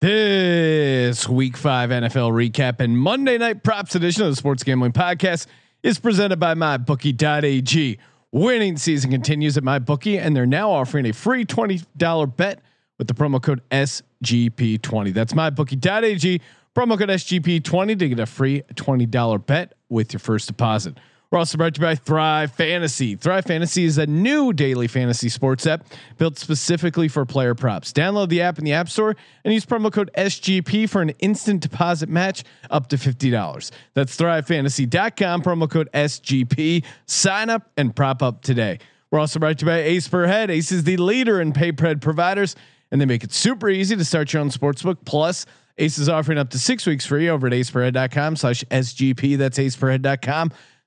This week five NFL recap and Monday night props edition of the Sports Gambling Podcast is presented by MyBookie.ag. Winning season continues at MyBookie, and they're now offering a free $20 bet with the promo code SGP20. That's MyBookie.ag, promo code SGP20 to get a free $20 bet with your first deposit. We're also brought to you by Thrive Fantasy. Thrive Fantasy is a new daily fantasy sports app built specifically for player props. Download the app in the App Store and use promo code SGP for an instant deposit match up to $50. That's thrivefantasy.com, promo code SGP. Sign up and prop up today. We're also brought to you by Ace Per Head. Ace is the leader in pay per head providers, and they make it super easy to start your own sportsbook. Plus, Ace is offering up to six weeks free over at aceperhead.com slash SGP. That's aceperhead.com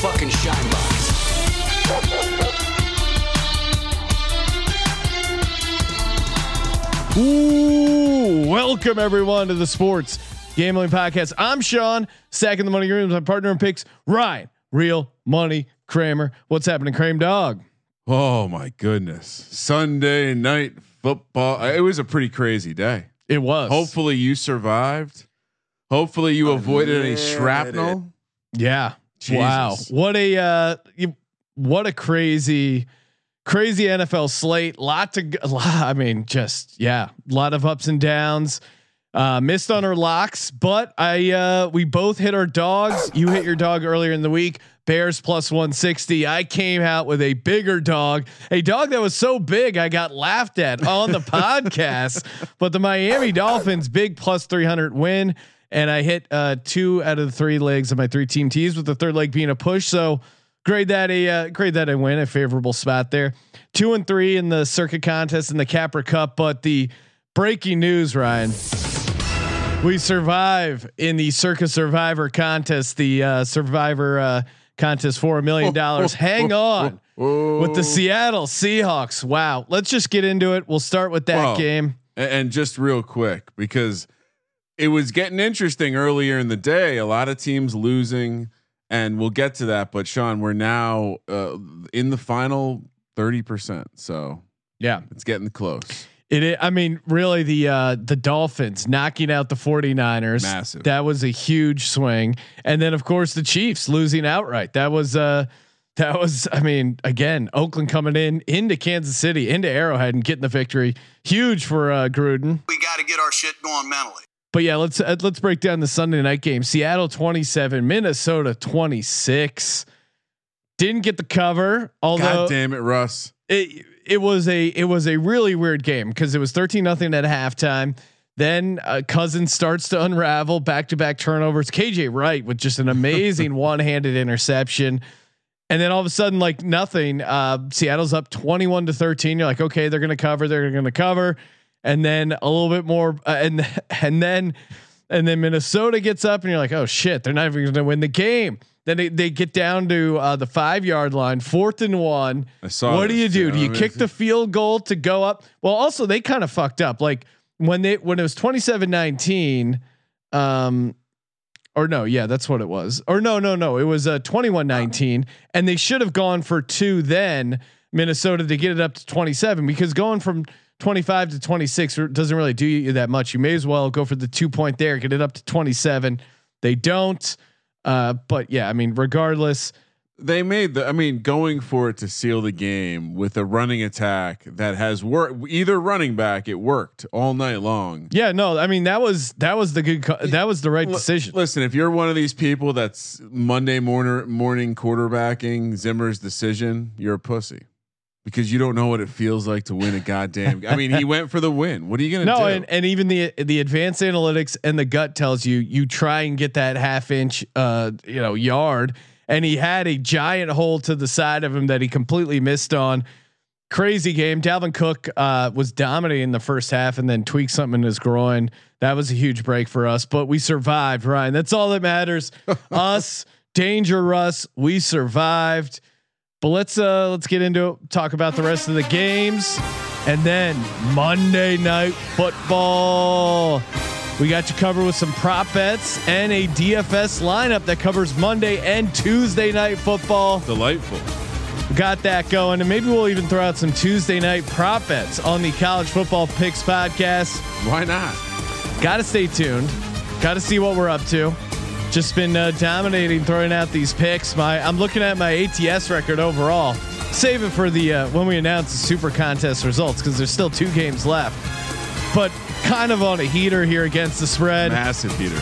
Fucking shine box. Ooh, welcome everyone to the Sports Gambling Podcast. I'm Sean, stacking the money rooms. My partner in picks, Ryan, real money Kramer. What's happening, Kramer Dog? Oh my goodness. Sunday night football. Uh, it was a pretty crazy day. It was. Hopefully you survived. Hopefully you oh, avoided any shrapnel. Yeah. Jesus. Wow. What a uh, you, what a crazy, crazy NFL slate. Lot to. lot- I mean, just yeah, a lot of ups and downs. Uh, missed on our locks, but I uh, we both hit our dogs. You hit your dog earlier in the week. Bears plus 160. I came out with a bigger dog, a dog that was so big I got laughed at on the podcast. But the Miami Dolphins big plus 300 win, and I hit uh, two out of the three legs of my three team tees, with the third leg being a push. So grade that a uh, grade that a win, a favorable spot there. Two and three in the Circa contest in the Capra Cup, but the breaking news, Ryan. We survive in the Circa Survivor contest, the uh, Survivor uh, contest for a million dollars. Hang on with the Seattle Seahawks. Wow. Let's just get into it. We'll start with that Well, game. And just real quick, because it was getting interesting earlier in the day. A lot of teams losing, and we'll get to that. But Sean, we're now uh, in the final thirty percent, so Yeah. it's getting close. It is, I mean, really the uh the Dolphins knocking out the 49ers. Massive. That was a huge swing. And then of course the Chiefs losing outright. That was uh that was I mean, again, Oakland coming in into Kansas City, into Arrowhead and getting the victory. Huge for uh Gruden. we got to get our shit going mentally. But yeah, let's uh, let's break down the Sunday night game. Seattle 27, Minnesota 26. Didn't get the cover, although God damn it, Russ. it it was a it was a really weird game because it was 13 nothing at halftime. Then uh, Cousins starts to unravel back to back turnovers. KJ Wright with just an amazing one handed interception. And then all of a sudden, like nothing, uh, Seattle's up 21 to 13. You're like, okay, they're going to cover. They're going to cover. And then a little bit more. Uh, and, and then, and then Minnesota gets up and you're like, oh shit, they're not even going to win the game. Then they, they get down to uh, the five yard line, fourth and one. I saw What do you do? Do you kick the field goal to go up? Well, also they kind of fucked up. Like when they when it was 27-19, um or no, yeah, that's what it was. Or no, no, no, it was uh 21-19 and they should have gone for two then Minnesota to get it up to 27 because going from 25 to 26 doesn't really do you that much. You may as well go for the two point there, get it up to 27. They don't. Uh, but yeah, I mean, regardless, they made the. I mean, going for it to seal the game with a running attack that has worked. Either running back, it worked all night long. yeah, no, I mean that was that was the good co- that was the right L- decision. Listen, if you're one of these people that's Monday morning morning quarterbacking Zimmer's decision, you're a pussy because you don't know what it feels like to win a goddamn. I mean, he went for the win. What are you gonna No, do? and, and even the the advanced analytics and the gut tells you you try and get that half inch uh you know yard, and he had a giant hole to the side of him that he completely missed on. crazy game. Dalvin Cook uh, was dominating the first half and then tweaked something in his groin. That was a huge break for us, but we survived, Ryan. That's all that matters. us, Danger Russ, we survived. But let's uh let's get into it, talk about the rest of the games. And then Monday night football. We got you covered with some prop bets and a DFS lineup that covers Monday and Tuesday night football. Delightful. Got that going, and maybe we'll even throw out some Tuesday night prop bets on the College Football Picks podcast. Why not? Got to stay tuned. Got to see what we're up to. Just been uh, dominating, throwing out these picks. My I'm looking at my ATS record overall. Save it for the uh, when we announce the Super Contest results because there's still two games left. But kind of on a heater here against the spread. Massive heater.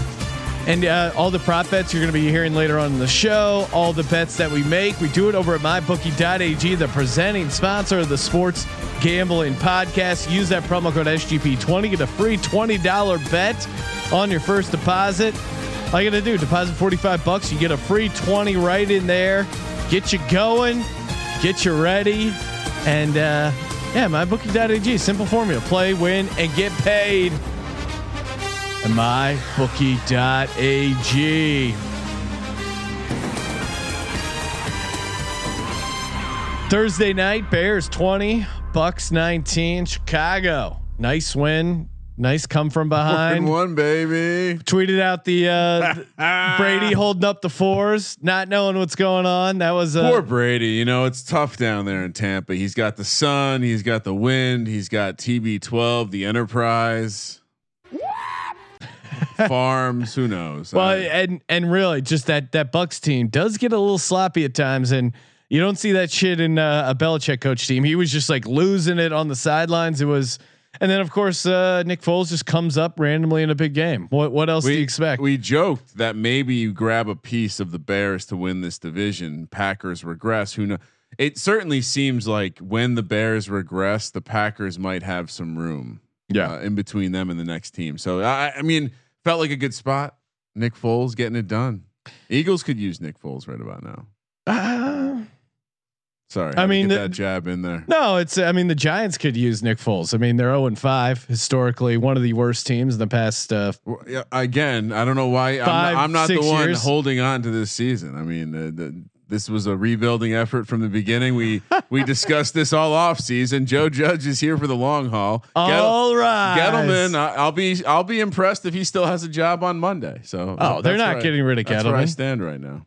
And uh, all the prop bets you're going to be hearing later on in the show, all the bets that we make, we do it over at mybookie.ag, the presenting sponsor of the Sports Gambling Podcast. Use that promo code SGP20, get a free $20 bet on your first deposit. All you got to do, deposit 45 bucks, you get a free 20 right in there. Get you going, get you ready, and uh, yeah, mybookie.ag, simple formula: play, win, and get paid and mybookie.ag. Thursday night, Bears 20, Bucks 19, Chicago. Nice win. Nice come from behind. One baby. Tweeted out the uh, Brady holding up the fours, not knowing what's going on. That was uh, Poor Brady. You know, it's tough down there in Tampa. He's got the sun, he's got the wind, he's got TB12, the Enterprise. Farms, who knows? Well, I- and and really, just that that Bucks team does get a little sloppy at times, and you don't see that shit in uh, a Belichick coach team. He was just like losing it on the sidelines. It was, and then of course uh, Nick Foles just comes up randomly in a big game. What what else do you expect? We joked that maybe you grab a piece of the Bears to win this division. Packers regress. Who know? It certainly seems like when the Bears regress, the Packers might have some room. Yeah. uh, in between them and the next team. So I, I mean, felt like a good spot. Nick Foles getting it done. Eagles could use Nick Foles right about now. Uh, Sorry, I mean, the- that jab in there. no, it's. I mean, the Giants could use Nick Foles. I mean, they're zero and five historically, one of the worst teams in the past. Uh, Again, I don't know why Five, I'm, I'm not the one years. holding on to this season. I mean, uh, the, this was a rebuilding effort from the beginning. We we discussed this all off season. Joe Judge is here for the long haul. All right, Gettleman, I, I'll be I'll be impressed if he still has a job on Monday. So Oh, they're not I- getting rid of That's where I stand right now.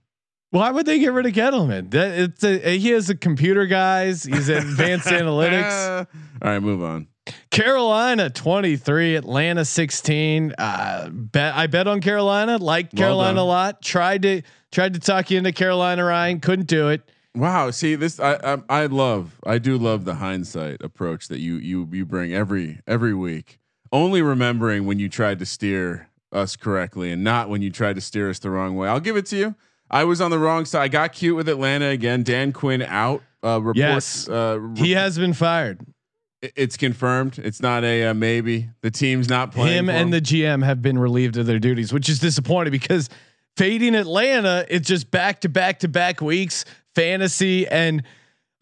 Why would they get rid of Gettleman? That it's a, he has a computer guys. He's advanced analytics. All right, move on. Carolina 23, Atlanta 16. Uh, bet I bet on Carolina. Liked Well Carolina done. a lot. Tried to tried to talk you into Carolina. Ryan couldn't do it. Wow. See this, I, I I love, I do love the hindsight approach that you you you bring every every week. Only remembering when you tried to steer us correctly, and not when you tried to steer us the wrong way. I'll give it to you. I was on the wrong side. I got cute with Atlanta again. Dan Quinn out. Uh, reports. Yes. Uh, He has been fired. it's confirmed. It's not a uh, maybe. The team's not playing. Him and the GM have been relieved of their duties, which is disappointing because fading Atlanta, it's just back to back to back weeks, fantasy and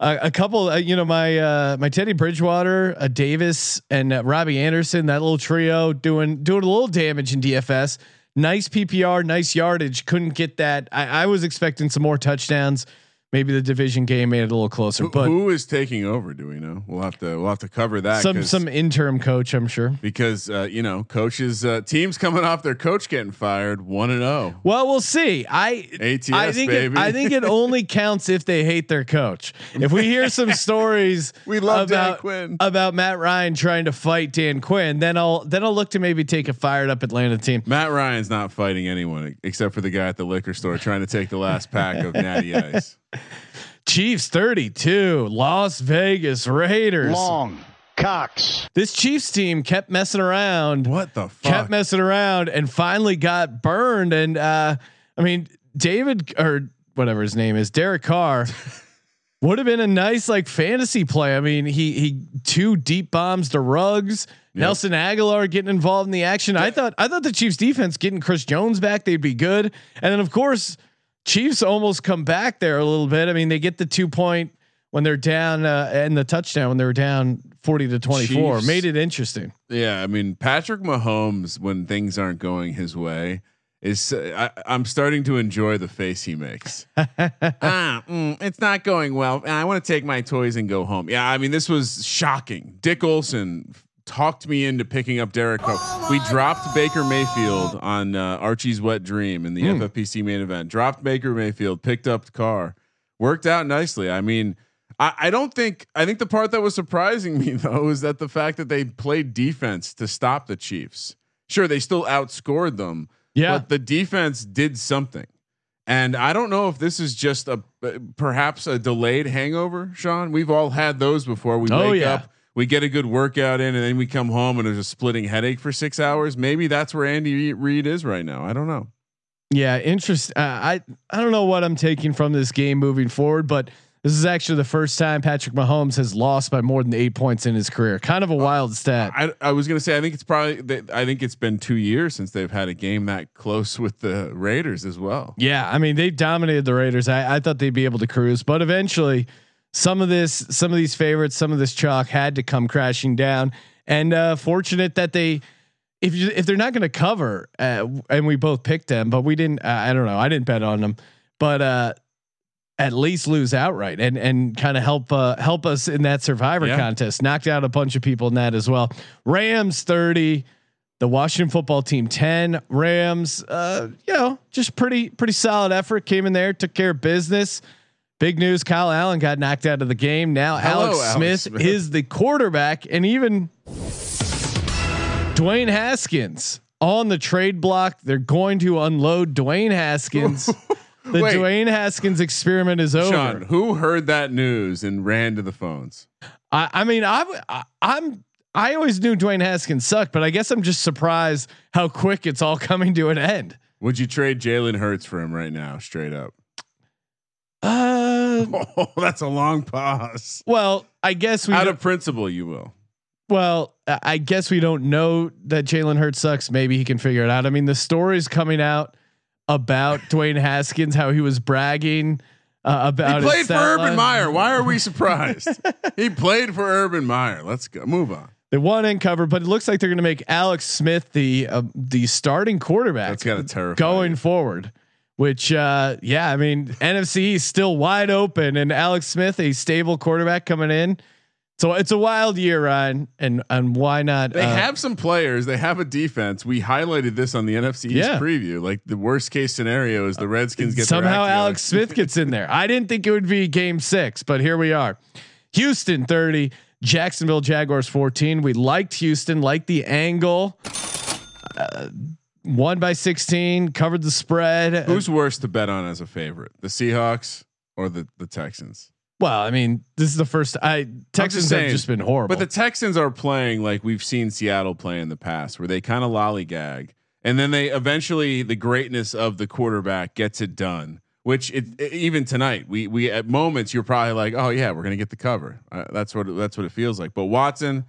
uh, a couple. Uh, you know, my uh, my Teddy Bridgewater, uh, Davis, and uh, Robbie Anderson, that little trio doing doing a little damage in DFS. Nice PPR, nice yardage. Couldn't get that. I, I was expecting some more touchdowns. Maybe the division game made it a little closer, Who- but who is taking over? Do we know? We'll have to we'll have to cover that. some some interim coach, I'm sure. because uh, you know coaches uh, teams coming off their coach getting fired one and oh. zero. Well, we'll see. I ATS, I think baby. It, I think it only counts if they hate their coach. If we hear some stories We love Dan about Quinn. about Matt Ryan trying to fight Dan Quinn, then I'll then I'll look to maybe take a fired up Atlanta team. Matt Ryan's not fighting anyone except for the guy at the liquor store trying to take the last pack of Natty Ice. Chiefs 32, Las Vegas Raiders. Long Cox. This Chiefs team kept messing around. What the fuck? kept messing around and finally got burned. And uh, I mean, David or whatever his name is, Derek Carr would have been a nice like fantasy play. I mean, he he two deep bombs to Ruggs. Nelson Agholor getting involved in the action. I thought I thought the Chiefs defense getting Chris Jones back, they'd be good. And then of course, Chiefs almost come back there a little bit. I mean, they get the two point when they're down uh, and the touchdown when they were down 40 to 24 Chiefs. made it interesting. Yeah, I mean Patrick Mahomes when things aren't going his way is I, I'm starting to enjoy the face he makes. ah, mm, it's not going well. and I want to take my toys and go home. Yeah, I mean this was shocking. Dick Olson talked me into picking up Derek Carr. We dropped Baker Mayfield on uh, Archie's Wet Dream in the FFPC main event. Dropped Baker Mayfield, picked up Carr. Worked out nicely. I mean, I, I don't think I think the part that was surprising me though is that the fact that they played defense to stop the Chiefs. Sure, they still outscored them. Yeah. But the defense did something. And I don't know if this is just a perhaps a delayed hangover, Sean. We've all had those before. We Oh, wake yeah. up, we get a good workout in, and then we come home and there's a splitting headache for six hours. Maybe that's where Andy Reid is right now. I don't know. Yeah, interest. Uh, I I don't know what I'm taking from this game moving forward, but this is actually the first time Patrick Mahomes has lost by more than eight points in his career. Kind of a wild stat. I, I was gonna say I think it's probably I think it's been two years since they've had a game that close with the Raiders as well. Yeah, I mean they dominated the Raiders. I, I thought they'd be able to cruise, but eventually, some of this, some of these favorites, some of this chalk had to come crashing down. And uh, fortunate that they, if you if they're not going to cover, uh, and we both picked them, but we didn't. Uh, I don't know. I didn't bet on them, but uh, at least lose outright and and kind of help uh, help us in that Survivor Yeah. contest. Knocked out a bunch of people in that as well. Rams thirty. The Washington football team 10 Rams, uh, you know, just pretty, pretty solid effort. Came in there, took care of business. Big news. Kyle Allen got knocked out of the game. Now Hello, Alex Alex Smith, Smith. is the quarterback and even Dwayne Haskins on the trade block. They're going to unload Dwayne Haskins. the Wait. Dwayne Haskins experiment is over. Sean, who heard that news and ran to the phones? I, I mean, I, I, I'm. I always knew Dwayne Haskins sucked, but I guess I'm just surprised how quick it's all coming to an end. Would you trade Jalen Hurts for him right now, straight up? Uh, Oh, that's a long pause. well, I guess we. Out of principle, you will. well, I guess we don't know that Jalen Hurts sucks. Maybe he can figure it out. I mean, the story's coming out about Dwayne Haskins, how he was bragging uh, about. He played for Urban line. Meyer. Why are we surprised? he played for Urban Meyer. Let's go. Move on. They won and cover, but it looks like they're going to make Alex Smith the uh, the starting quarterback. That's gotta terrify going you. forward. Which, uh, yeah, I mean, NFC is still wide open, and Alex Smith, a stable quarterback coming in. So it's a wild year, Ryan, and and why not? They uh, have some players. They have a defense. We highlighted this on the NFC East Yeah. preview. Like the worst case scenario is the Redskins get somehow. Alex Smith gets in there. I didn't think it would be Game Six, but here we are. Houston thirty, Jacksonville Jaguars fourteen. We liked Houston, liked the angle. Uh, won by sixteen, covered the spread. Who's worse to bet on as a favorite, the Seahawks or the the Texans? Well, I mean, this is the first. I Texans saying, have just been horrible. But the Texans are playing like we've seen Seattle play in the past, where they kind of lollygag, and then they eventually the greatness of the quarterback gets it done. Which it, it- even tonight we we at moments you're probably like, oh yeah, we're gonna get the cover. Uh, that's what that's what it feels like. But Watson,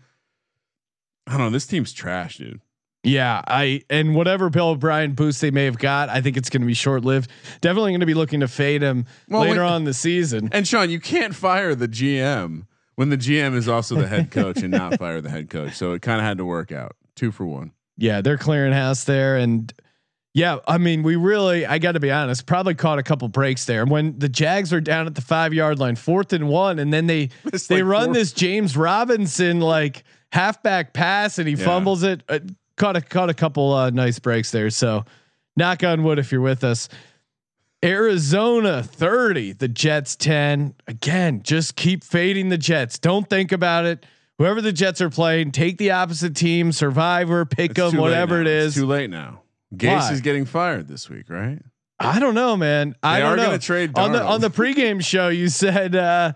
I don't know. This team's trash, dude. Yeah, I and whatever Bill O'Brien boost they may have got, I think it's going to be short lived. Definitely going to be looking to fade him Well, later when- on in the season. And Sean, you can't fire the GM when the GM is also the head coach and not fire the head coach. So it kind of had to work out. Two for one. Yeah, they're clearing house there, and yeah, I mean, we really, I got to be honest, probably caught a couple breaks there when the Jags are down at the five yard line, fourth and one, and then they It's they like run four- this James Robinson like halfback pass, and he Yeah. fumbles it. Uh, Caught a caught a couple uh, nice breaks there. So, knock on wood if you're with us. Arizona 30, the Jets 10. Again, just keep fading the Jets. Don't think about it. Whoever the Jets are playing, take the opposite team, survivor, pick It's them, whatever it It's too late now. Gase Why? is getting fired this week, right? I don't know, man. I don't are know. gonna trade on the on the pregame show. You said uh,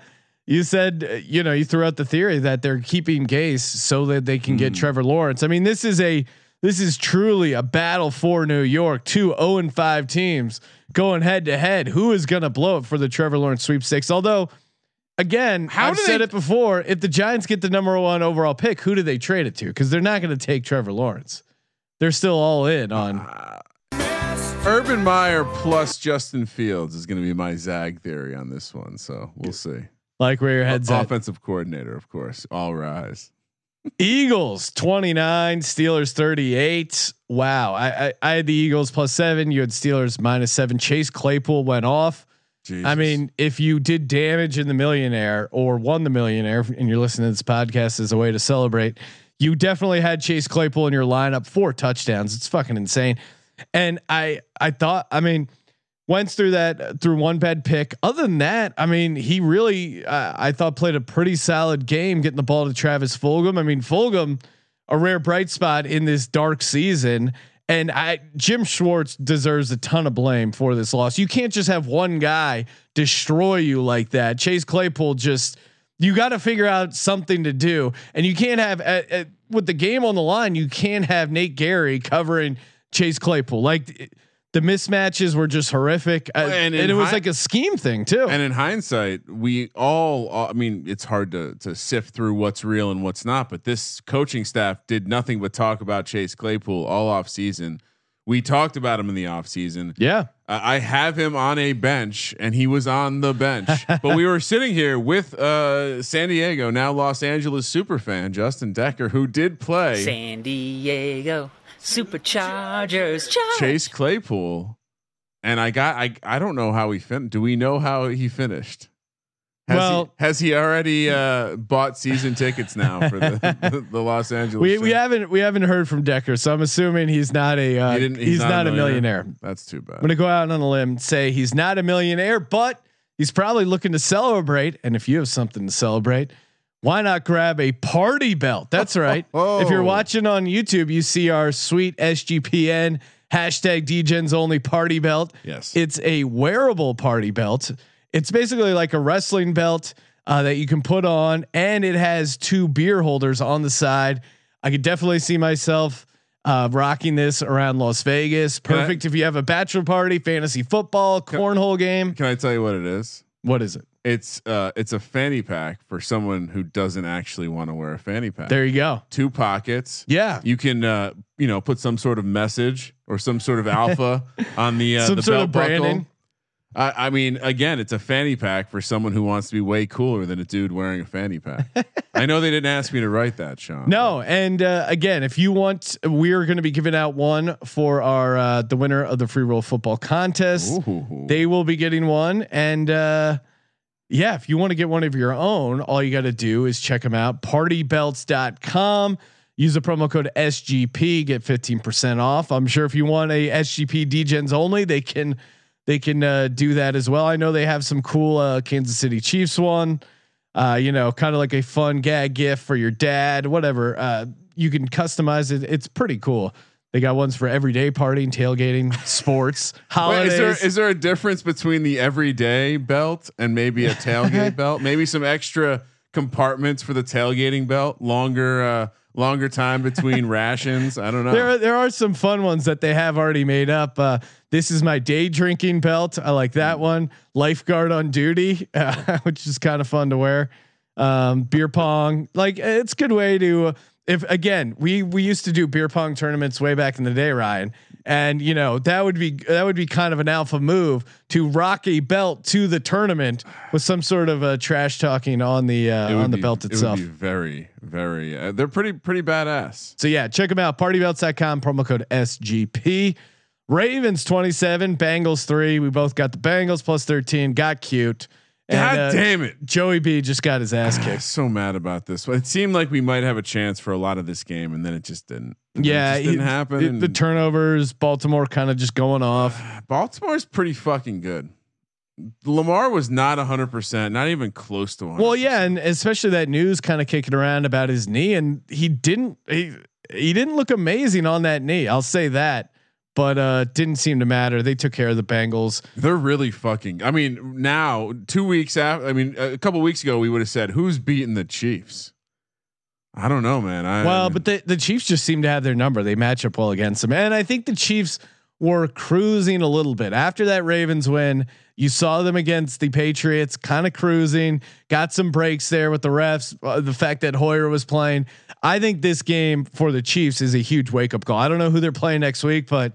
you said uh, you know you threw out the theory that they're keeping Gase so that they can get Hmm. Trevor Lawrence. I mean, this is a this is truly a battle for New York. Two zero and five teams going head to head. Who is going to blow it for the Trevor Lawrence sweepstakes? Although. Again, How I've said it before. If the Giants get the number one overall pick, who do they trade it to? Because they're not going to take Trevor Lawrence. They're still all in on. Urban Meyer plus Justin Fields is going to be my Zag theory on this one. So we'll see. Like where your head's at. Offensive coordinator, of course. All rise. Eagles 29, Steelers 38. Wow. I, I I had the Eagles plus seven. You had Steelers minus seven. Chase Claypool went off. Jesus. I mean, if you did damage in the millionaire or won the millionaire and you're listening to this podcast as a way to celebrate, you definitely had Chase Claypool in your lineup four touchdowns. It's fucking insane. And I I thought, I mean, Wentz through that through one bad pick. Other than that, I mean, he really uh, I thought played a pretty solid game getting the ball to Travis Fulgham. I mean, Fulgham, a rare bright spot in this dark season. And I Jim Schwartz deserves a ton of blame for this loss. You can't just have one guy destroy you like that. Chase Claypool just you got to figure out something to do, and you can't have uh, uh, with the game on the line. You can't have Nate Gerry covering Chase Claypool like the mismatches were just horrific, uh, and and, it was hi- like a scheme thing too. And in hindsight, we all, I mean, it's hard to to sift through what's real and what's not, but this coaching staff did nothing but talk about Chase Claypool all off season. We talked about him in the off season. yeah, Uh, I have him on a bench and he was on the bench, but we were sitting here with uh, San Diego, now Los Angeles super fan Justin Decker, who did play San Diego Superchargers. Charge. Chase Claypool. And I got, I, I don't know how he fin. Do we know how he finished? Has Well- he, has he already uh, bought season tickets now for the, the, the Los Angeles? we we haven't we haven't heard from Decker, so I'm assuming he's not a uh, He didn't- he's, not, a millionaire. That's too bad. I'm gonna go out on a limb and say he's not a millionaire, but he's probably looking to celebrate. And if you have something to celebrate, why not grab a party belt? That's right. If you're Oh. watching on YouTube, you see our sweet SGPN hashtag DGens only party belt. Yes. It's a wearable party belt. It's basically like a wrestling belt uh, that you can put on, and it has two beer holders on the side. I could definitely see myself uh, rocking this around Las Vegas. I- Perfect if you have a bachelor party, fantasy football, cornhole game. Can I tell you what it is? What is it? It's uh, it's a fanny pack for someone who doesn't actually want to wear a fanny pack. There you go. two pockets. Yeah. You can uh, you know put some sort of message or some sort of alpha on the uh, Some the sort belt of branding. buckle. I, I mean, again, it's a fanny pack for someone who wants to be way cooler than a dude wearing a fanny pack. I know they didn't ask me to write that, Sean. No, and uh, again, if you want, we're going to be giving out one for our uh, the winner of the free roll football contest. Ooh. They will be getting one, and uh, yeah, if you want to get one of your own, all you got to do is check them out. Partybelts.com. Use the promo code SGP, get fifteen percent off. I'm sure if you want a SGP DGens only, they can they can uh, do that as well. I know they have some cool uh, Kansas City Chiefs one. Uh, you know, kind of like a fun gag gift for your dad, whatever. Uh, you can customize it. It's pretty cool. They got ones for everyday partying, tailgating, sports, Wait, holidays. is there is there a difference between the everyday belt and maybe a tailgate belt? Maybe some extra compartments for the tailgating belt, longer uh, longer time between rations. I don't know. There, are, there are some fun ones that they have already made up. Uh, this is my day drinking belt. I like that one. Lifeguard on duty, uh, which is kind of fun to wear. Um, beer pong, like it's a good way to. If again, we we used to do beer pong tournaments way back in the day, Ryan, and you know that would be that would be kind of an alpha move to rock a belt to the tournament with some sort of uh, trash talking on the uh, on the be- belt itself. It would be very, very. Uh, they're pretty, pretty badass. So yeah, check them out. Partybelts.com, promo code SGP. Ravens 27, Bengals 3. We both got the Bengals plus 13. Got cute. God And, uh, damn it! Joey B just got his ass kicked. so mad about this. It seemed like we might have a chance for a lot of this game, and then it just didn't. And Yeah, it just didn't he- happen. the- the turnovers, Baltimore kind of just going off. Baltimore's pretty fucking good. Lamar was not hundred percent, not even close to one. Well, yeah, and especially that news kind of kicking around about his knee, and he didn't he, he didn't look amazing on that knee. I'll say that, but uh, didn't seem to matter. They took care of the Bengals. They're really fucking. I mean, now two weeks after. I mean, a couple weeks ago, we would have said who's beating the Chiefs. I don't know, man. I, Well, but the the Chiefs just seem to have their number. They match up well against them, and I think the Chiefs were cruising a little bit after that Ravens win. You saw them against the Patriots, kind of cruising. Got some breaks there with the refs. Uh, the fact that Hoyer was playing, I think this game for the Chiefs is a huge wake up call. I don't know who they're playing next week, but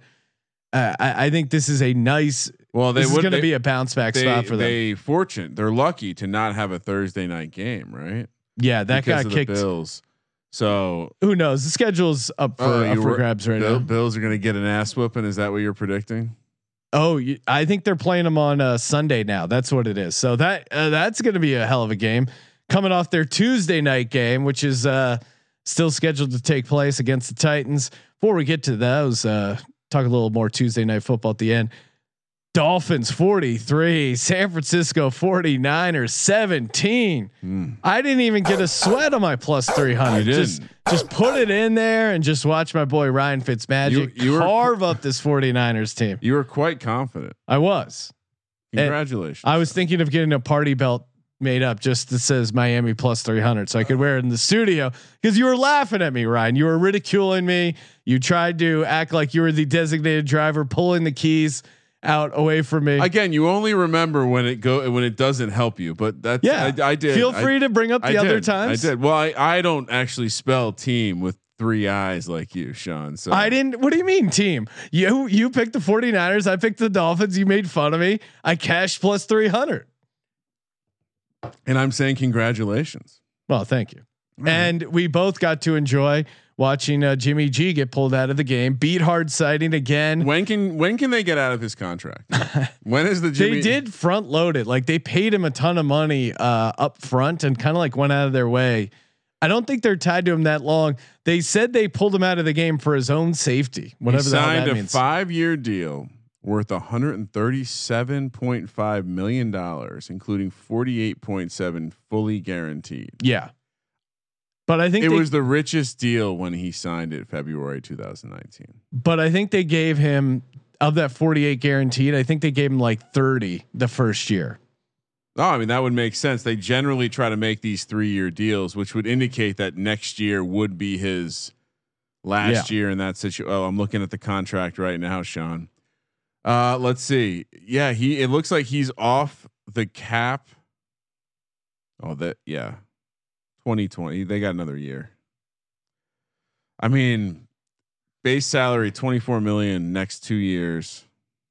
uh, I, I think this is a nice Well, they this is would going to be a bounce back they, spot for them. They fortunate. They're lucky to not have a Thursday night game, right? yeah, that because got kicked. Bills. So Who knows? The schedule's up for, Oh, up for were- grabs right Bill- now. Bills are going to get an ass whooping. Is that what you're predicting? Oh, you, I think they're playing them on uh, Sunday now. That's what it is. So that uh, that's going to be a hell of a game coming off their Tuesday night game, which is uh, still scheduled to take place against the Titans. Before we get to those, uh, talk a little more Tuesday night football at the end. Dolphins 43, San Francisco 49ers 17. Hmm. I didn't even get a sweat on my plus 300. You Just just put it in there and just watch my boy Ryan Fitzmagic You- you were- carve up this 49ers team. You were quite confident. I was. And Congratulations. I was thinking of getting a party belt made up just that says Miami plus 300 so I could wear it in the studio because you were laughing at me, Ryan. You were ridiculing me. You tried to act like you were the designated driver pulling the keys out away from me. Again, you only remember when it go when it doesn't help you, but that's yeah, I, I did. Feel I- free to bring up the I other did. times. I did. Well, I, I don't actually spell team with three eyes like you, Sean. So I didn't. What do you mean, team? You you picked the 49ers. I picked the Dolphins. You made fun of me. I cashed plus 300. and I'm saying congratulations. Well, thank you. And we both got to enjoy watching uh, Jimmy G get pulled out of the game, Beathard sighting again. When can when can they get out of his contract? when is the Jimmy? they did front load it. Like they paid him a ton of money uh, up front and kind of like went out of their way. I don't think they're tied to him that long. They said they pulled him out of the game for his own safety, He whatever hell signed a means. five year deal worth 137.5 million dollars, including 48.7 fully guaranteed. yeah, but I think It they, was the richest deal when he signed it February 2019. but I think they gave him of that 48 guaranteed. I think they gave him like 30 the first year. Oh, I mean that would make sense. They generally try to make these three-year deals, which would indicate that next year would be his last year in that situation. Oh, I'm looking at the contract right now, Sean. Uh, let's see. Yeah, he. It looks like he's off the cap. Oh, that yeah, 2020. They got another year. I mean, base salary 24 million next two years.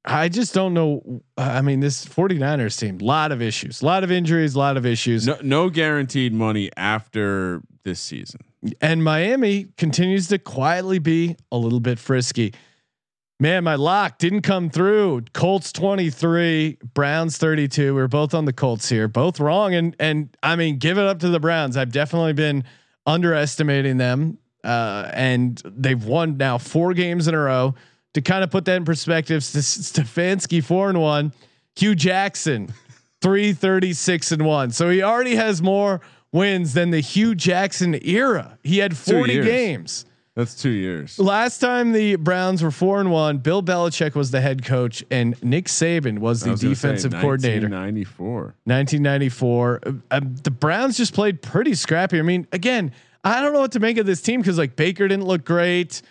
I just don't know. I mean, this 49ers team, a lot of issues, a lot of injuries, a lot of issues. No, no guaranteed money after this season. And Miami continues to quietly be a little bit frisky. Man, my lock didn't come through. Colts 23, Browns 32. We are both on the Colts here, both wrong. And and I mean, give it up to the Browns. I've definitely been underestimating them. Uh, and they've won now four games in a row. To kind of put that in perspective, Stefanski four and one, Hue Jackson 336 and one. So he already has more wins than the Hue Jackson era. He had 40 games. That's two years. Last time the Browns were four and one, Bill Belichick was the head coach and Nick Saban was the was gonna say, defensive coordinator. 1994. 1994. Uh, um, the Browns just played pretty scrappy. I mean, again, I don't know what to make of this team because like Baker didn't look great.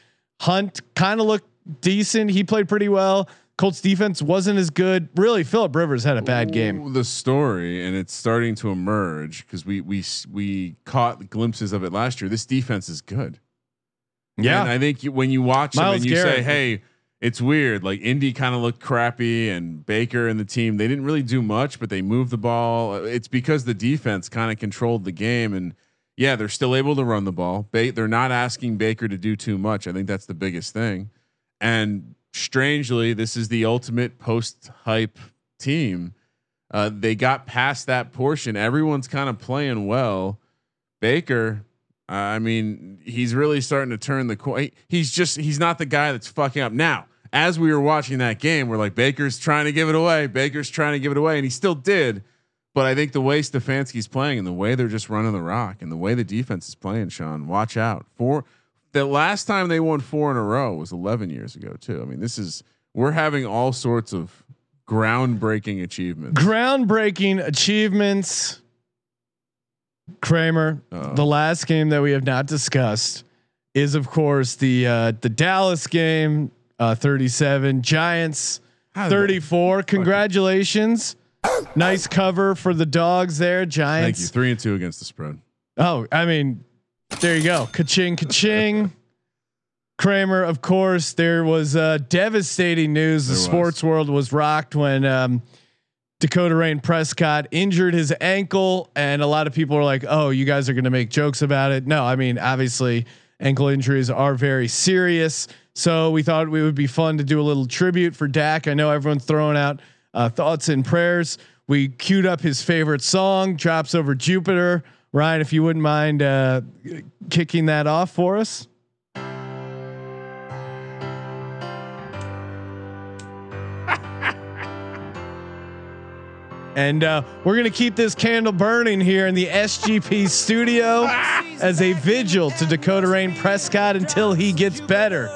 Hunt kind of looked decent. He played pretty well. Colts defense wasn't as good. Really, Philip Rivers had a bad game. The story, and it's starting to emerge because we we we caught glimpses of it last year. This defense is good. Yeah. and I think you, when you watch them Myles and you say, "Hey, it's weird," like Indy kind of looked crappy, and Baker and the team they didn't really do much, but they moved the ball. It's because the defense kind of controlled the game, and yeah, they're still able to run the ball. Ba- they're not asking Baker to do too much. I think that's the biggest thing. And strangely, this is the ultimate post hype team. Uh, they got past that portion. Everyone's kind of playing well. Baker, I mean, he's really starting to turn the coin. He's just he's not the guy that's fucking up now. As we were watching that game, we're like Baker's trying to give it away. Baker's trying to give it away, and he still did. But I think the way Stefanski's playing and the way they're just running the rock and the way the defense is playing, Sean, watch out. For the last time they won four in a row was 11 years ago, too. I mean, this is we're having all sorts of groundbreaking achievements. Groundbreaking achievements. Kramer, Uh-oh. the last game that we have not discussed is, of course, the uh, the Dallas game, uh, 37 Giants, How 34. Congratulations. Nice cover for the dogs there, Giants. Thank you. Three and two against the spread. Oh, I mean, there you go. Ka-ching, ka-ching. Kramer, of course, there was uh, devastating news. The was. sports world was rocked when um, Dakota Rain Prescott injured his ankle, and a lot of people were like, "Oh, you guys are going to make jokes about it." No, I mean, obviously, ankle injuries are very serious. So we thought it would be fun to do a little tribute for Dak. I know everyone's throwing out uh, thoughts and prayers. We queued up his favorite song, "Drops of Jupiter." Ryan, if you wouldn't mind uh, kicking that off for us. And uh, we're gonna keep this candle burning here in the SGP studio as a vigil to Dakota Rain Prescott until he gets better.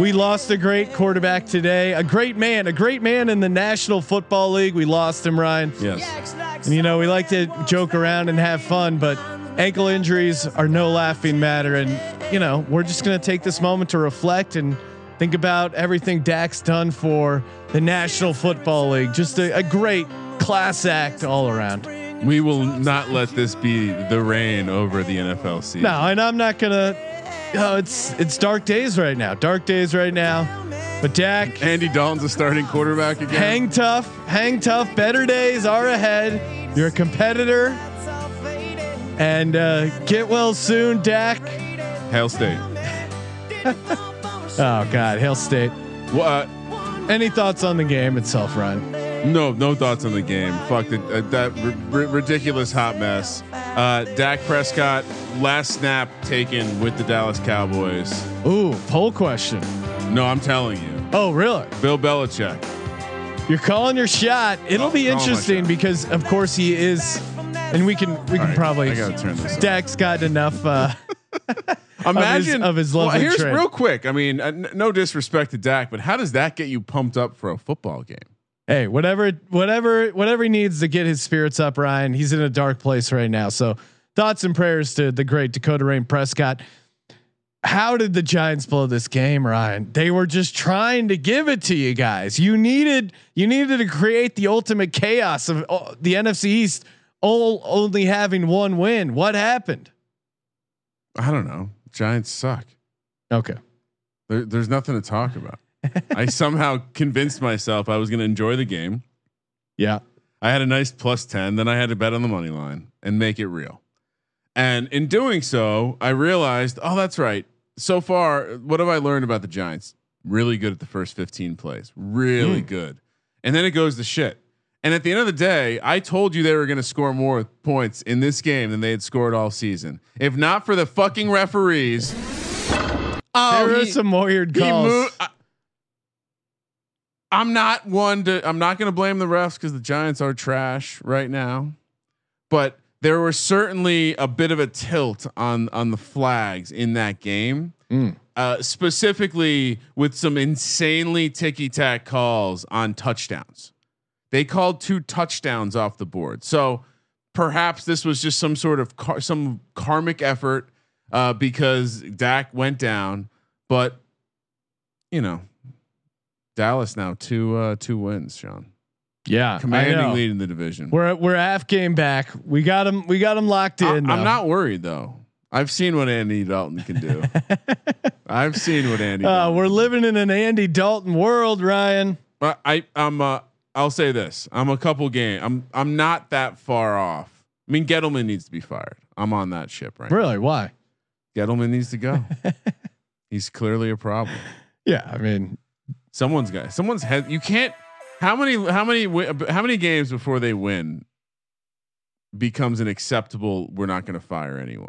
We lost a great quarterback today, a great man, a great man in the National Football League. We lost him, Ryan. Yes. And you know, we like to joke around and have fun, but ankle injuries are no laughing matter. And, you know, we're just going to take this moment to reflect and think about everything Dak's done for the National Football League. Just a, a great class act all around. We will not let this be the reign over the NFL season. No, and I'm not to. Oh, it's it's dark days right now. Dark days right now. But Dak, Andy Dalton's a starting quarterback again. hang tough, hang tough. Better days are ahead. You're a competitor, and uh, get well soon, Dak. Hail State. Oh God, Hail State. Well, uh, Any thoughts on the game itself, Ryan? no, no thoughts on the game. Fuck the, uh, that r- r- ridiculous hot mess. Uh, Dak Prescott last snap taken with the Dallas Cowboys. Ooh, poll question. No, I'm telling you, Oh, really? Bill Belichick. You're calling your shot. It'll be interesting because, of course, he is, and we can we can right, probably. I gotta turn this. off. Dak's got enough. Uh, Imagine of his well, lovely here's trade. real quick. I mean, uh, n- no disrespect to Dak, but how does that get you pumped up for a football game? hey, whatever, whatever, whatever he needs to get his spirits up, Ryan. He's in a dark place right now. So, thoughts and prayers to the great Dakota Rain Prescott. How did the Giants blow this game, Ryan? They were just trying to give it to you guys. You needed, you needed to create the ultimate chaos of uh, the NFC East, all only having one win. What happened? I don't know. Giants suck. Okay. There, there's nothing to talk about. I somehow convinced myself I was going to enjoy the game. Yeah. I had a nice plus 10. Then I had to bet on the money line and make it real. And in doing so, I realized, oh, that's right. So far, what have I learned about the Giants? Really good at the first 15 plays. Really hmm. good. And then it goes to shit. And at the end of the day, I told you they were going to score more points in this game than they had scored all season. If not for the fucking referees. Oh, there he- are some weird calls. moved. I, I'm not one to. I'm not going to blame the refs because the Giants are trash right now, but there was certainly a bit of a tilt on on the flags in that game, Mm. uh, specifically with some insanely ticky tack calls on touchdowns. They called two touchdowns off the board, so perhaps this was just some sort of car- some karmic effort uh, because Dak went down, but you know, Dallas now two uh, two wins, Sean, yeah. Commanding lead in the division. We're we're half game back. We got him. We got him locked I, in. I'm though. not worried though. I've seen what Andy Dalton can do. I've seen what Andy. Uh, we're living in an Andy Dalton world, Ryan. But I, I'm. Uh, I'll say this: I'm a couple game. I'm. I'm not that far off. I mean, Gettleman needs to be fired. I'm on that ship right. now. Really? Why? Gettleman needs to go. He's clearly a problem. Yeah. I mean, Someone's got. Someone's head. You can't. How many? How many? How many games before they win becomes an acceptable? We're not going to fire anyone.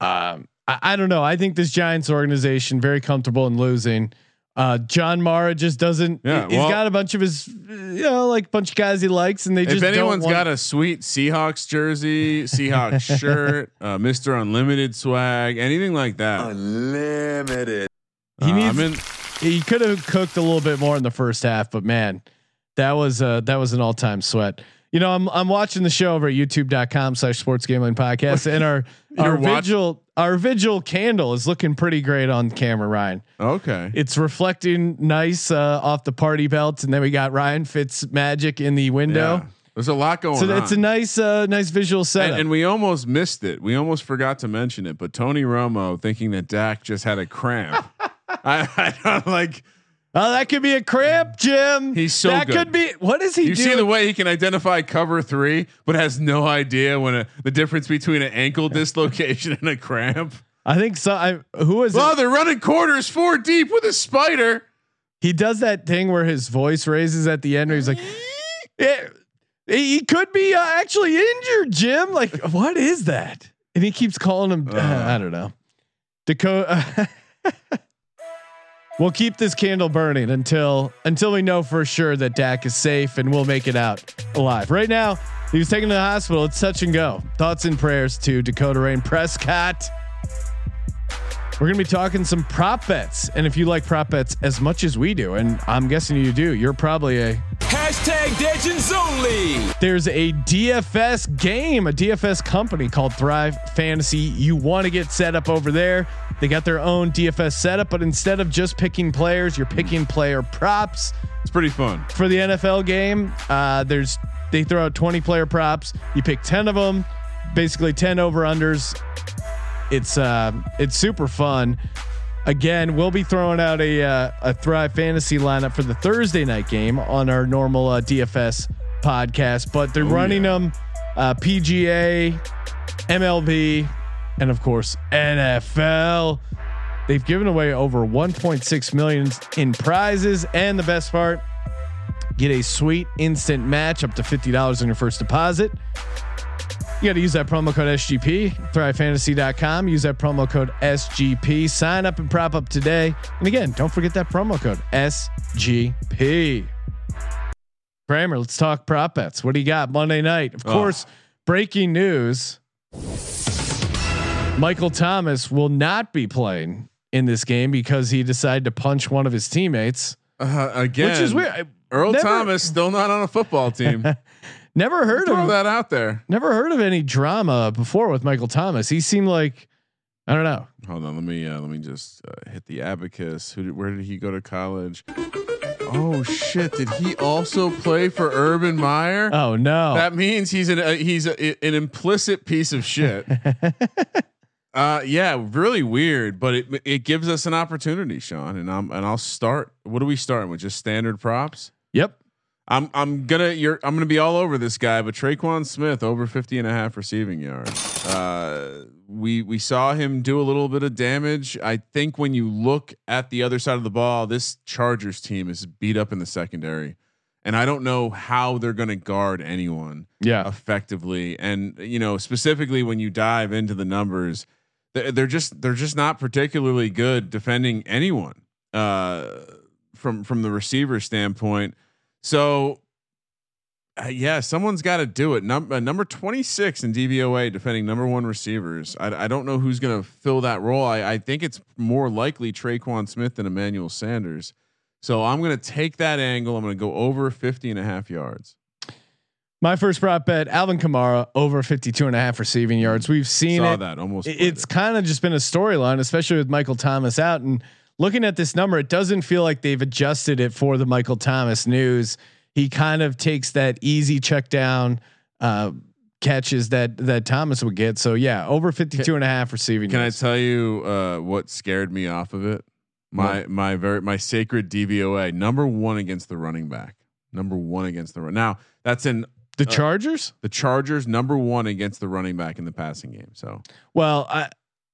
um, I, I don't know. I think this Giants organization very comfortable in losing. Uh, John Mara just doesn't. Yeah, he's well- got a bunch of his, you know, like bunch of guys he likes, and they just if anyone's don't want, got a sweet Seahawks jersey, Seahawks shirt, uh, Mister Unlimited swag, anything like that, Unlimited. he uh, needs. I'm in- he could have cooked a little bit more in the first half, but man, that was uh that was an all time sweat. You know, I'm I'm watching the show over at youtube.com slash sports gambling podcast and our our watch- vigil our vigil candle is looking pretty great on camera, Ryan. okay. It's reflecting nice uh off the party belt, and then we got Ryan Fitz magic in the window. There's a lot going So on. it's a nice, uh, nice visual setup. and, and we almost missed it. We almost forgot to mention it. But Tony Romo thinking that Dak just had a cramp. I, I don't like. Oh, that could be a cramp, Jim. He's so that good. could be. What is he You doing? see the way he can identify cover three, but has no idea when a, the difference between an ankle dislocation and a cramp. I think so. I, who is Well, it? they're running quarters four deep with a spider. He does that thing where his voice raises at the end. Where he's like, yeah, he could be uh, actually injured, Jim. Like, what is that? And he keeps calling him. Uh. I don't know. Dakota. we'll keep this candle burning until until we know for sure that Dak is safe and we'll make it out alive. Right now, he was taken to the hospital. It's touch and go. Thoughts and prayers to Dakota Rain Prescott. We're gonna be talking some prop bets, and if you like prop bets as much as we do, and I'm guessing you do, you're probably a Hashtag Legends Only. there's a DFS game, a DFS company called Thrive Fantasy. You want to get set up over there. They got their own DFS setup, but instead of just picking players, you're picking player props It's pretty fun. for the NFL game. Uh, there's they throw out 20 player props. You pick 10 of them, basically 10 over unders. It's uh, it's super fun. Again, we'll be throwing out a uh, a Thrive Fantasy lineup for the Thursday night game on our normal uh, DFS podcast, but they're running them uh, PGA, MLB, and of course NFL. They've given away over 1.6 million in prizes, and the best part, get a sweet instant match up to $50 on your first deposit. You got to use that promo code SGP, thrivefantasy.com. Use that promo code SGP. Sign up and prop up today. And again, don't forget that promo code SGP. Kramer, let's talk prop bets. What do you got Monday night? Of Oh. course, breaking news Michael Thomas will not be playing in this game because he decided to punch one of his teammates, Uh, again, which is weird. Earl Never- Thomas still not on a football team. never heard Throw of that out there. never heard of any drama before with Michael Thomas. He seemed like I don't know. Hold on, let me uh, let me just uh, hit the abacus. Who did, where did he go to college? Oh shit! Did he also play for Urban Meyer? Oh no. That means he's an uh, he's a, an implicit piece of shit. uh, yeah, really weird, but it it gives us an opportunity, Sean, and I'm and I'll start. What are we starting with? Just standard props. yep. I'm I'm gonna you're I'm gonna be all over this guy, but Tre'Quan Smith over 50 and a half receiving yards. Uh, we we saw him do a little bit of damage. I think when you look at the other side of the ball, this Chargers team is beat up in the secondary, and I don't know how they're gonna guard anyone Yeah. effectively. And you know, specifically when you dive into the numbers, they're, just they're just not particularly good defending anyone uh, from from the receiver standpoint. So. Uh, yeah, someone's got to do it. Number uh, number twenty six in DVOA defending number one receivers. I, I don't know who's going to fill that role. I, I think it's more likely Tre'Quan Smith than Emmanuel Sanders. So I'm going to take that angle. I'm going to go over 50 and a half yards. My first prop bet, Alvin Kamara over 52 and a half receiving yards. We've seen Saw it. that almost. It's it. kind of just been a storyline, especially with Michael Thomas out. And looking at this number, it doesn't feel like they've adjusted it for the Michael Thomas news. He kind of takes that easy check down uh, catches that that Thomas would get. So yeah, over 52 and a half receiving. Can I tell you uh, what scared me off of it? My my very my sacred DVOA number one against the running back. Number one against the run. Now that's in the Chargers? the Chargers. Number one against the running back in the passing game. So Well, I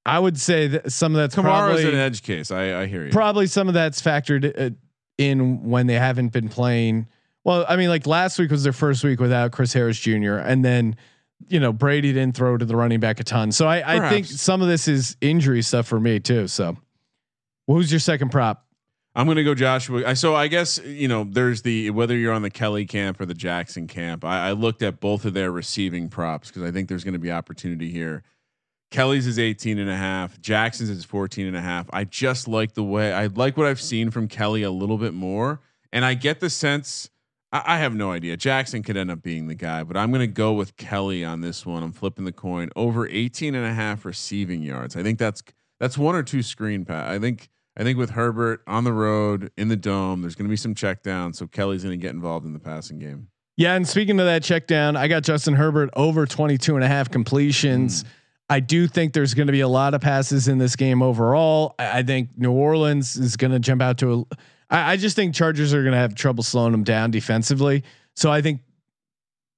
I would say that some of that's Kamara's probably an edge case. I, I hear you. probably some of that's factored uh, in when they haven't been playing. Well, I mean, like last week was their first week without Chris Harris Jr. and then you know Brady didn't throw to the running back a ton. So I, I think some of this is injury stuff for me too. So well, who's your second prop? I'm going to go Joshua. I, so I guess you know there's the whether you're on the Kelly camp or the Jackson camp. I, I looked at both of their receiving props because I think there's going to be opportunity here. Kelly's is 18 and a half. Jackson's is 14 and a half. I just like the way I like what I've seen from Kelly a little bit more. And I get the sense I, I have no idea. Jackson could end up being the guy, but I'm going to go with Kelly on this one. I'm flipping the coin over 18 and a half receiving yards. I think that's that's one or two screen pass. I think I think with Herbert on the road in the dome, there's going to be some check down. So Kelly's going to get involved in the passing game. Yeah, and speaking of that check down, I got Justin Herbert over 22 and a half completions. Mm. I do think there's going to be a lot of passes in this game overall. I, I think New Orleans is going to jump out to a. I, I just think Chargers are going to have trouble slowing them down defensively. So I think,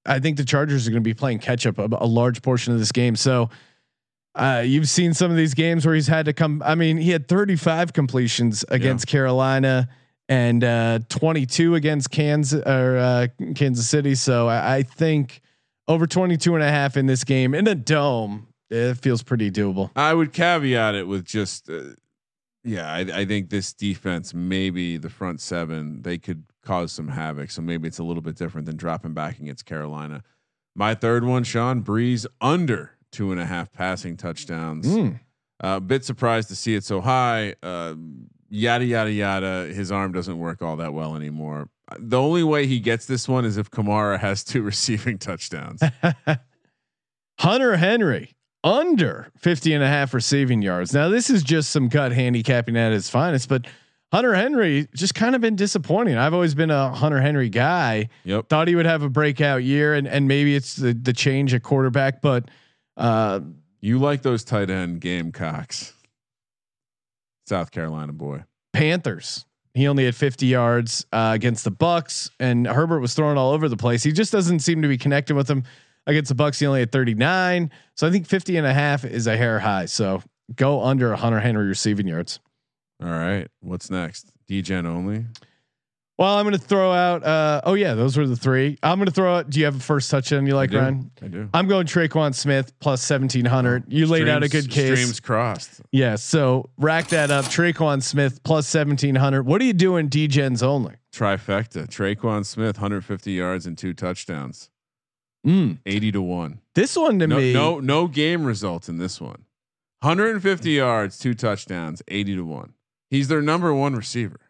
I think the Chargers are going to be playing catch up a, a large portion of this game. So uh, you've seen some of these games where he's had to come. I mean, he had 35 completions against Carolina and uh, 22 against Kansas or uh, Kansas City. So I, I think over 22 and a half in this game in a dome, it feels pretty doable. I would caveat it with just, uh, yeah, I, I think this defense, maybe the front seven, they could cause some havoc. So maybe it's a little bit different than dropping back against Carolina. My third one, Sean Brees under two and a half passing touchdowns. Mm. A uh, bit surprised to see it so high. Uh, yada yada yada. His arm doesn't work all that well anymore. The only way he gets this one is if Kamara has two receiving touchdowns. Hunter Henry under 50 and a half receiving yards. Now this is just some gut handicapping at its finest, but Hunter Henry just kind of been disappointing. I've always been a Hunter Henry guy. Yep. Thought he would have a breakout year and and maybe it's the the change at quarterback, but uh You like those tight end Gamecocks, South Carolina boy. Panthers. He only had 50 yards uh, against the Bucks, and Herbert was thrown all over the place. He just doesn't seem to be connecting with them against the Bucks. He only had 39, so I think 50 and a half is a hair high. So go under Hunter Henry receiving yards. All right, what's next? DGen only. Well, I'm going to throw out. Uh, oh yeah, those were the three. I'm going to throw out. Do you have a first touchdown you like, I do. Ryan? I do. I'm going Tre'Quan Smith plus 1700. You laid out a good case. Streams crossed. Yeah, so rack that up. Tre'Quan Smith plus 1700. What are you doing? DGens only. Trifecta. Tre'Quan Smith, 150 yards and two touchdowns. Mm. 80 to one. This one to No, me. no, no game results in this one. 150 yards, two touchdowns, 80 to one. He's their number one receiver.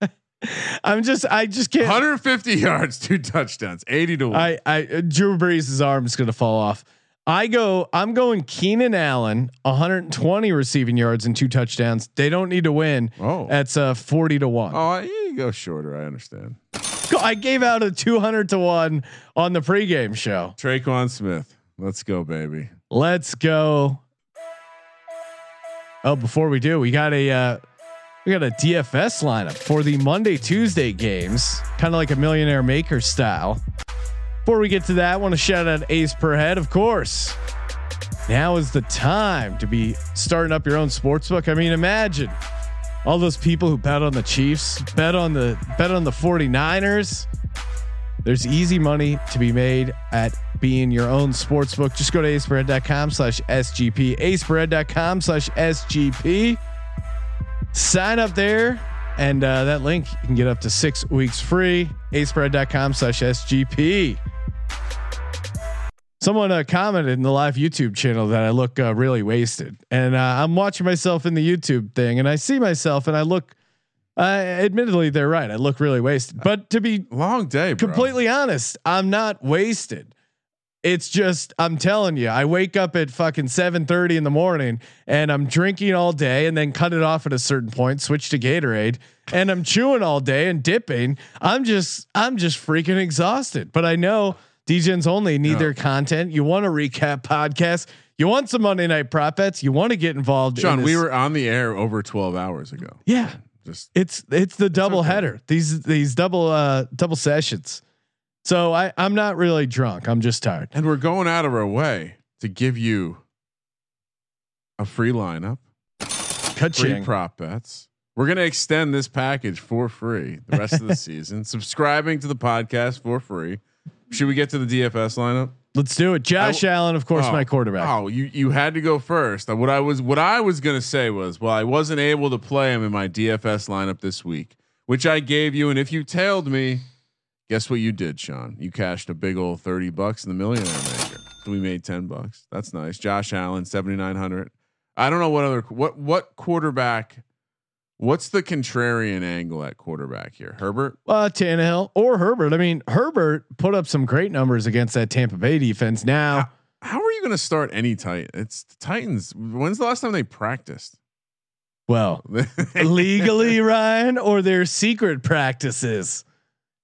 I'm just. I just can't. 150 yards, two touchdowns, 80 to one. I, I uh, Drew Brees' arm is going to fall off. I go. I'm going Keenan Allen, 120 receiving yards and two touchdowns. They don't need to win. oh, That's a 40 to one. oh, you go shorter. I understand. I gave out a 200 to one on the pregame show. Tre'Quan Smith. Let's go, baby. Let's go. Oh, before we do, we got a uh, we got a DFS lineup for the Monday Tuesday games, kind of like a millionaire maker style. Before we get to that, I want to shout out Ace per head, of course. Now is the time to be starting up your own sports book. I mean, imagine all those people who bet on the Chiefs, bet on the bet on the 49ers. There's easy money to be made at being your own sports book. Just go to aceperhead.com slash SGP, aceperhead.com slash SGP. Sign up there. And uh, that link, you can get up to six weeks free. aceperhead.com slash SGP. Someone uh, commented in the live YouTube channel that I look uh, really wasted. And uh, I'm watching myself in the YouTube thing and I see myself and I look, uh, admittedly, they're right. I look really wasted. But to be Long day, bro. completely honest, I'm not wasted. It's just I'm telling you, I wake up at fucking 7:30 in the morning and I'm drinking all day and then cut it off at a certain point, switch to Gatorade, and I'm chewing all day and dipping. I'm just I'm just freaking exhausted. But I know DJs only need Yeah. their content. You want a recap podcast, you want some Monday night prop bets, you want to get involved in Sean, we were on the air over 12 hours ago. Yeah. Just It's it's the double okay. header. These these double uh double sessions. So I I'm not really drunk. I'm just tired. and we're going out of our way to give you a free lineup, free Ka-ching. prop bets. We're going to extend this package for free the rest of the season. Subscribing to the podcast for free. Should we get to the DFS lineup? Let's do it. Josh Allen, of course, Oh, my quarterback. Oh, you you had to go first. Uh, What I was what I was gonna say was, well, I wasn't able to play him in my DFS lineup this week, which I gave you. And if you tailed me, guess what you did, Sean? You cashed a big old thirty bucks in the Millionaire Maker. So we made ten bucks. That's nice. Josh Allen, seventy nine hundred. I don't know what other what what quarterback. What's the contrarian angle at quarterback here? Herbert. Uh, Tannehill or Herbert. I mean, Herbert put up some great numbers against that Tampa Bay defense. Now, How are you going to start any Titan? It's the Titans. When's the last time they practiced? well, legally, Ryan, or their secret practices.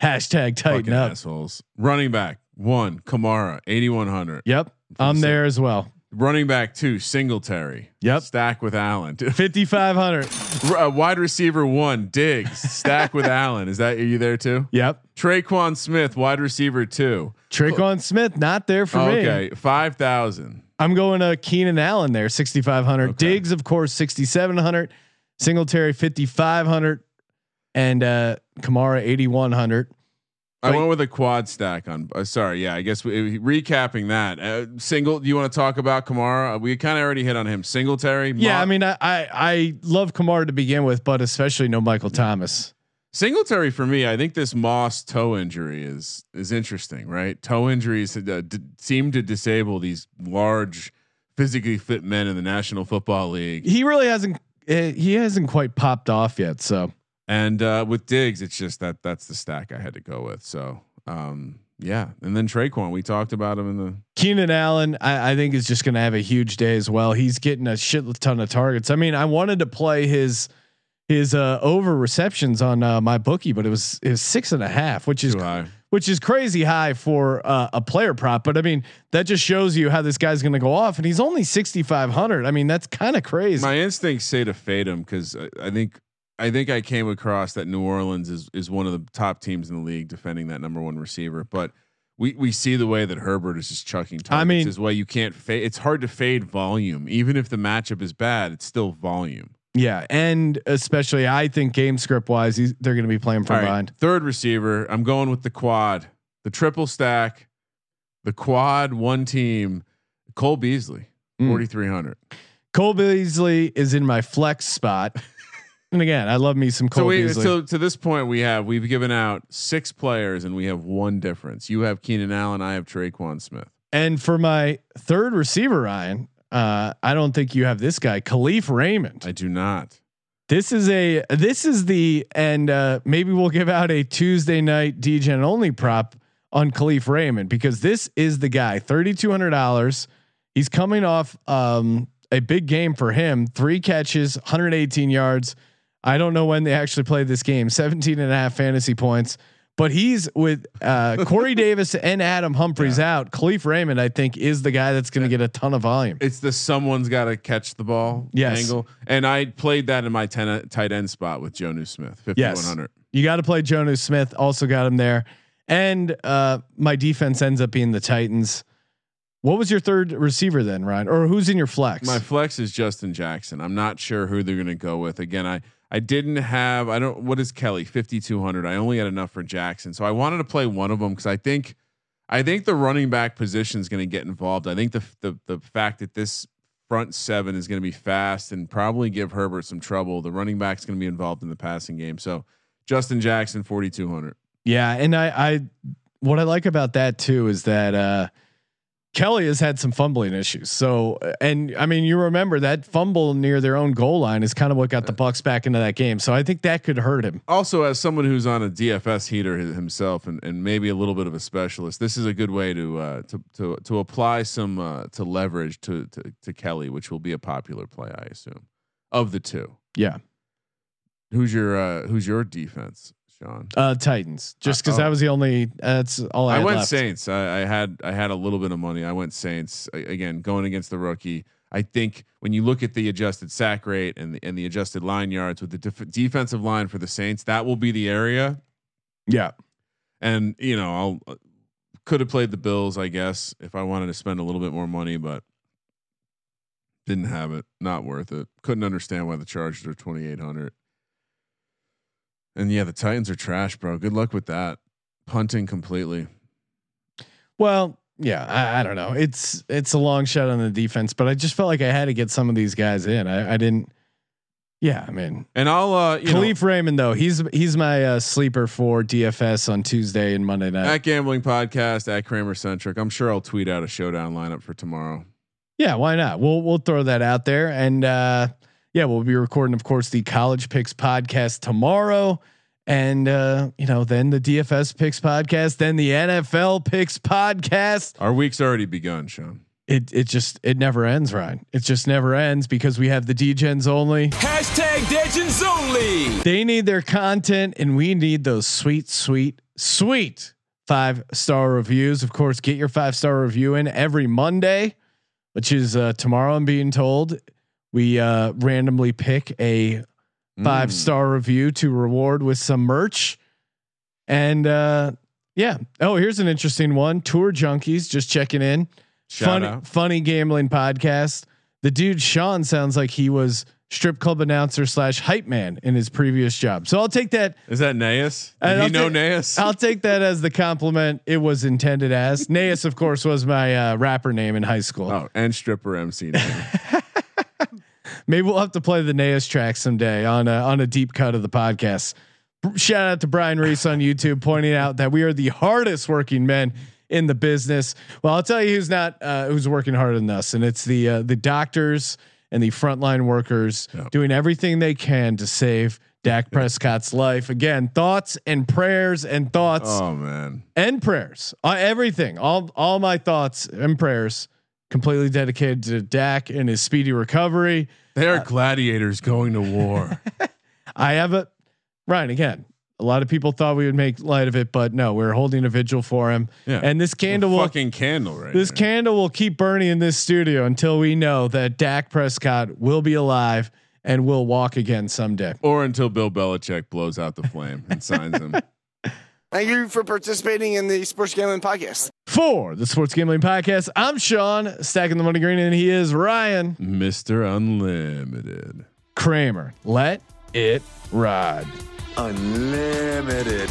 Hashtag tighten Fucking up. assholes. Running back one, Kamara, eighty one hundred. Yep. I'm there as well. Running back two, Singletary. Yep. Stack with Allen. 5,500. uh, wide receiver one, Diggs. Stack with Allen. Is that are you there too? Yep. Tre'Quan Smith, wide receiver two. Tre'Quan Smith, not there for me. Okay, five thousand. I'm going to Keenan Allen there, 6,500. Okay. Diggs, of course, 6,700. Singletary, 5,500. And uh, Kamara, 8,100. I went with a quad stack on. Uh, sorry, yeah. I guess we, recapping that uh, single. Do you want to talk about Kamara? Uh, we kind of already hit on him. Singletary. Yeah, I mean, I, I I love Kamara to begin with, but especially no Michael Thomas. Singletary for me. I think this Moss toe injury is is interesting, right? Toe injuries uh, d- seem to disable these large, physically fit men in the National Football League. He really hasn't uh, he hasn't quite popped off yet. So And uh, with Diggs, it's just that that's the stack I had to go with. So um, yeah, and then Tre'Quan, we talked about him in the Keenan Allen, I, I think is just going to have a huge day as well. He's getting a shit ton of targets. I mean, I wanted to play his his uh, over receptions on uh, my bookie, but it was it was six and a half, which is which is crazy high for uh, a player prop. But I mean, that just shows you how this guy's going to go off, and he's only sixty five hundred. I mean, that's kind of crazy. My instincts say to fade him because I, I think I think I came across that New Orleans is is one of the top teams in the league defending that number one receiver, but. We, we see the way that Herbert is just chucking targets. I mean- his way you can't fade. It's hard to fade volume, even if the matchup is bad. It's still volume. yeah, and especially I think game script wise, they're going to be playing from right, behind. third receiver. I'm going with the quad, the triple stack, the quad one team. Cole Beasley, Mm. 4,300. Cole Beasley is in my flex spot. And again, I love me some Cole So we, Beasley. so to this point, we have we've given out six players and we have one difference. You have Keenan Allen, I have Tre'Quan Smith. and for my third receiver, Ryan, uh, I don't think you have this guy, Kalif Raymond. I do not. This is a this is the and uh, maybe we'll give out a Tuesday night DGen only prop on Kalif Raymond because this is the guy. Thirty two hundred dollars. He's coming off um, a big game for him. Three catches, 118 yards. I don't know when they actually played this game. 17 and a half fantasy points. But he's with uh, Corey Davis and Adam Humphries out. Kalif Raymond, I think, is the guy that's going to get a ton of volume. It's the someone's got to catch the ball Yes. angle. And I played that in my ten, tight end spot with Jonnu Smith, 5,100. You got to play Jonas Smith. Also got him there. And uh, my defense ends up being the Titans. What was your third receiver then, Ryan? Or who's in your flex? My flex is Justin Jackson. I'm not sure who they're going to go with. Again, I I didn't have I don't what is Kelly 5200. I only had enough for Jackson. So I wanted to play one of them cuz I think I think the running back position is going to get involved. I think the the the fact that this front seven is going to be fast and probably give Herbert some trouble. The running back's going to be involved in the passing game. So Justin Jackson 4200. yeah, and I, I what I like about that too is that uh, Kelly has had some fumbling issues. So, and I mean, you remember that fumble near their own goal line is kind of what got the Bucks back into that game. So I think that could hurt him. also as someone who's on a DFS heater himself and, and maybe a little bit of a specialist, this is a good way to uh, to to to apply some uh, to leverage to, to to Kelly, which will be a popular play, I assume. Of the two, Yeah, who's your uh, who's your defense, Sean? uh, Titans. Just because Uh, oh. that was the only. That's all I, I had went left. Saints. I, I had I had a little bit of money. I went Saints I, again, going against the rookie. I think when you look at the adjusted sack rate and the and the adjusted line yards with the def- defensive line for the Saints, that will be the area Yeah. and you know I'll could have played the Bills, I guess, if I wanted to spend a little bit more money, but didn't have it. Not worth it. Couldn't understand why the Chargers are twenty eight hundred. And yeah, the Titans are trash, bro. Good luck with that. Punting completely. Well, yeah, I, I don't know. It's it's a long shot on the defense, but I just felt like I had to get some of these guys in. I, I didn't. Yeah, I mean, And I'll uh Kalif Raymond though he's he's my uh, sleeper for DFS on Tuesday and Monday night. at gambling podcast at Kramer Centric. I'm sure I'll tweet out a showdown lineup for tomorrow. yeah, why not? We'll we'll throw that out there, and uh, yeah, we'll be recording, of course, the College Picks podcast tomorrow, and uh, you know, then the DFS Picks podcast, then the NFL Picks podcast. Our week's already begun, Sean. It it just it never ends, Ryan. It just never ends because we have the DGens only. Hashtag DGens only. They need their content, and we need those sweet, sweet sweet five star reviews. Of course, get your five star review in every Monday, which is uh, tomorrow. I'm being told we uh, randomly pick a five star review to reward with some merch. And uh, yeah, oh, here's an interesting one. Tour junkies just checking in. Shout funny, out. funny gambling podcast. The dude Sean sounds like he was strip club announcer slash hype man in his previous job. So I'll take that. Is that Naeus? And Did he know ta- Naeus? I'll take that as the compliment it was intended as. Naeus, of course, was my uh, rapper name in high school. Oh, and stripper MC name. Maybe we'll have to play the Naeus track someday on a, on a deep cut of the podcast. Shout out to Brian Reese on YouTube pointing out that we are the hardest working men in the business. Well, I'll tell you who's not uh, who's working harder than us, and it's the uh, the doctors and the frontline workers Yep. doing everything they can to save Dak Prescott's life. Again, thoughts and prayers and thoughts oh man. and prayers. Uh, everything, all all my thoughts and prayers, completely dedicated to Dak and his speedy recovery. They Uh, are gladiators going to war. I have a Ryan again. A lot of people thought we would make light of it, but no, we're holding a vigil for him. Yeah. And this candle will fucking candle right this here. candle will keep burning in this studio until we know that Dak Prescott will be alive and will walk again someday. or until Bill Belichick blows out the flame and signs him. Thank you for participating in the Sports Gambling Podcast. For the Sports Gambling Podcast, I'm Sean, stacking the money green, and he is Ryan Mr. Unlimited. Kramer. Let it ride. Unlimited.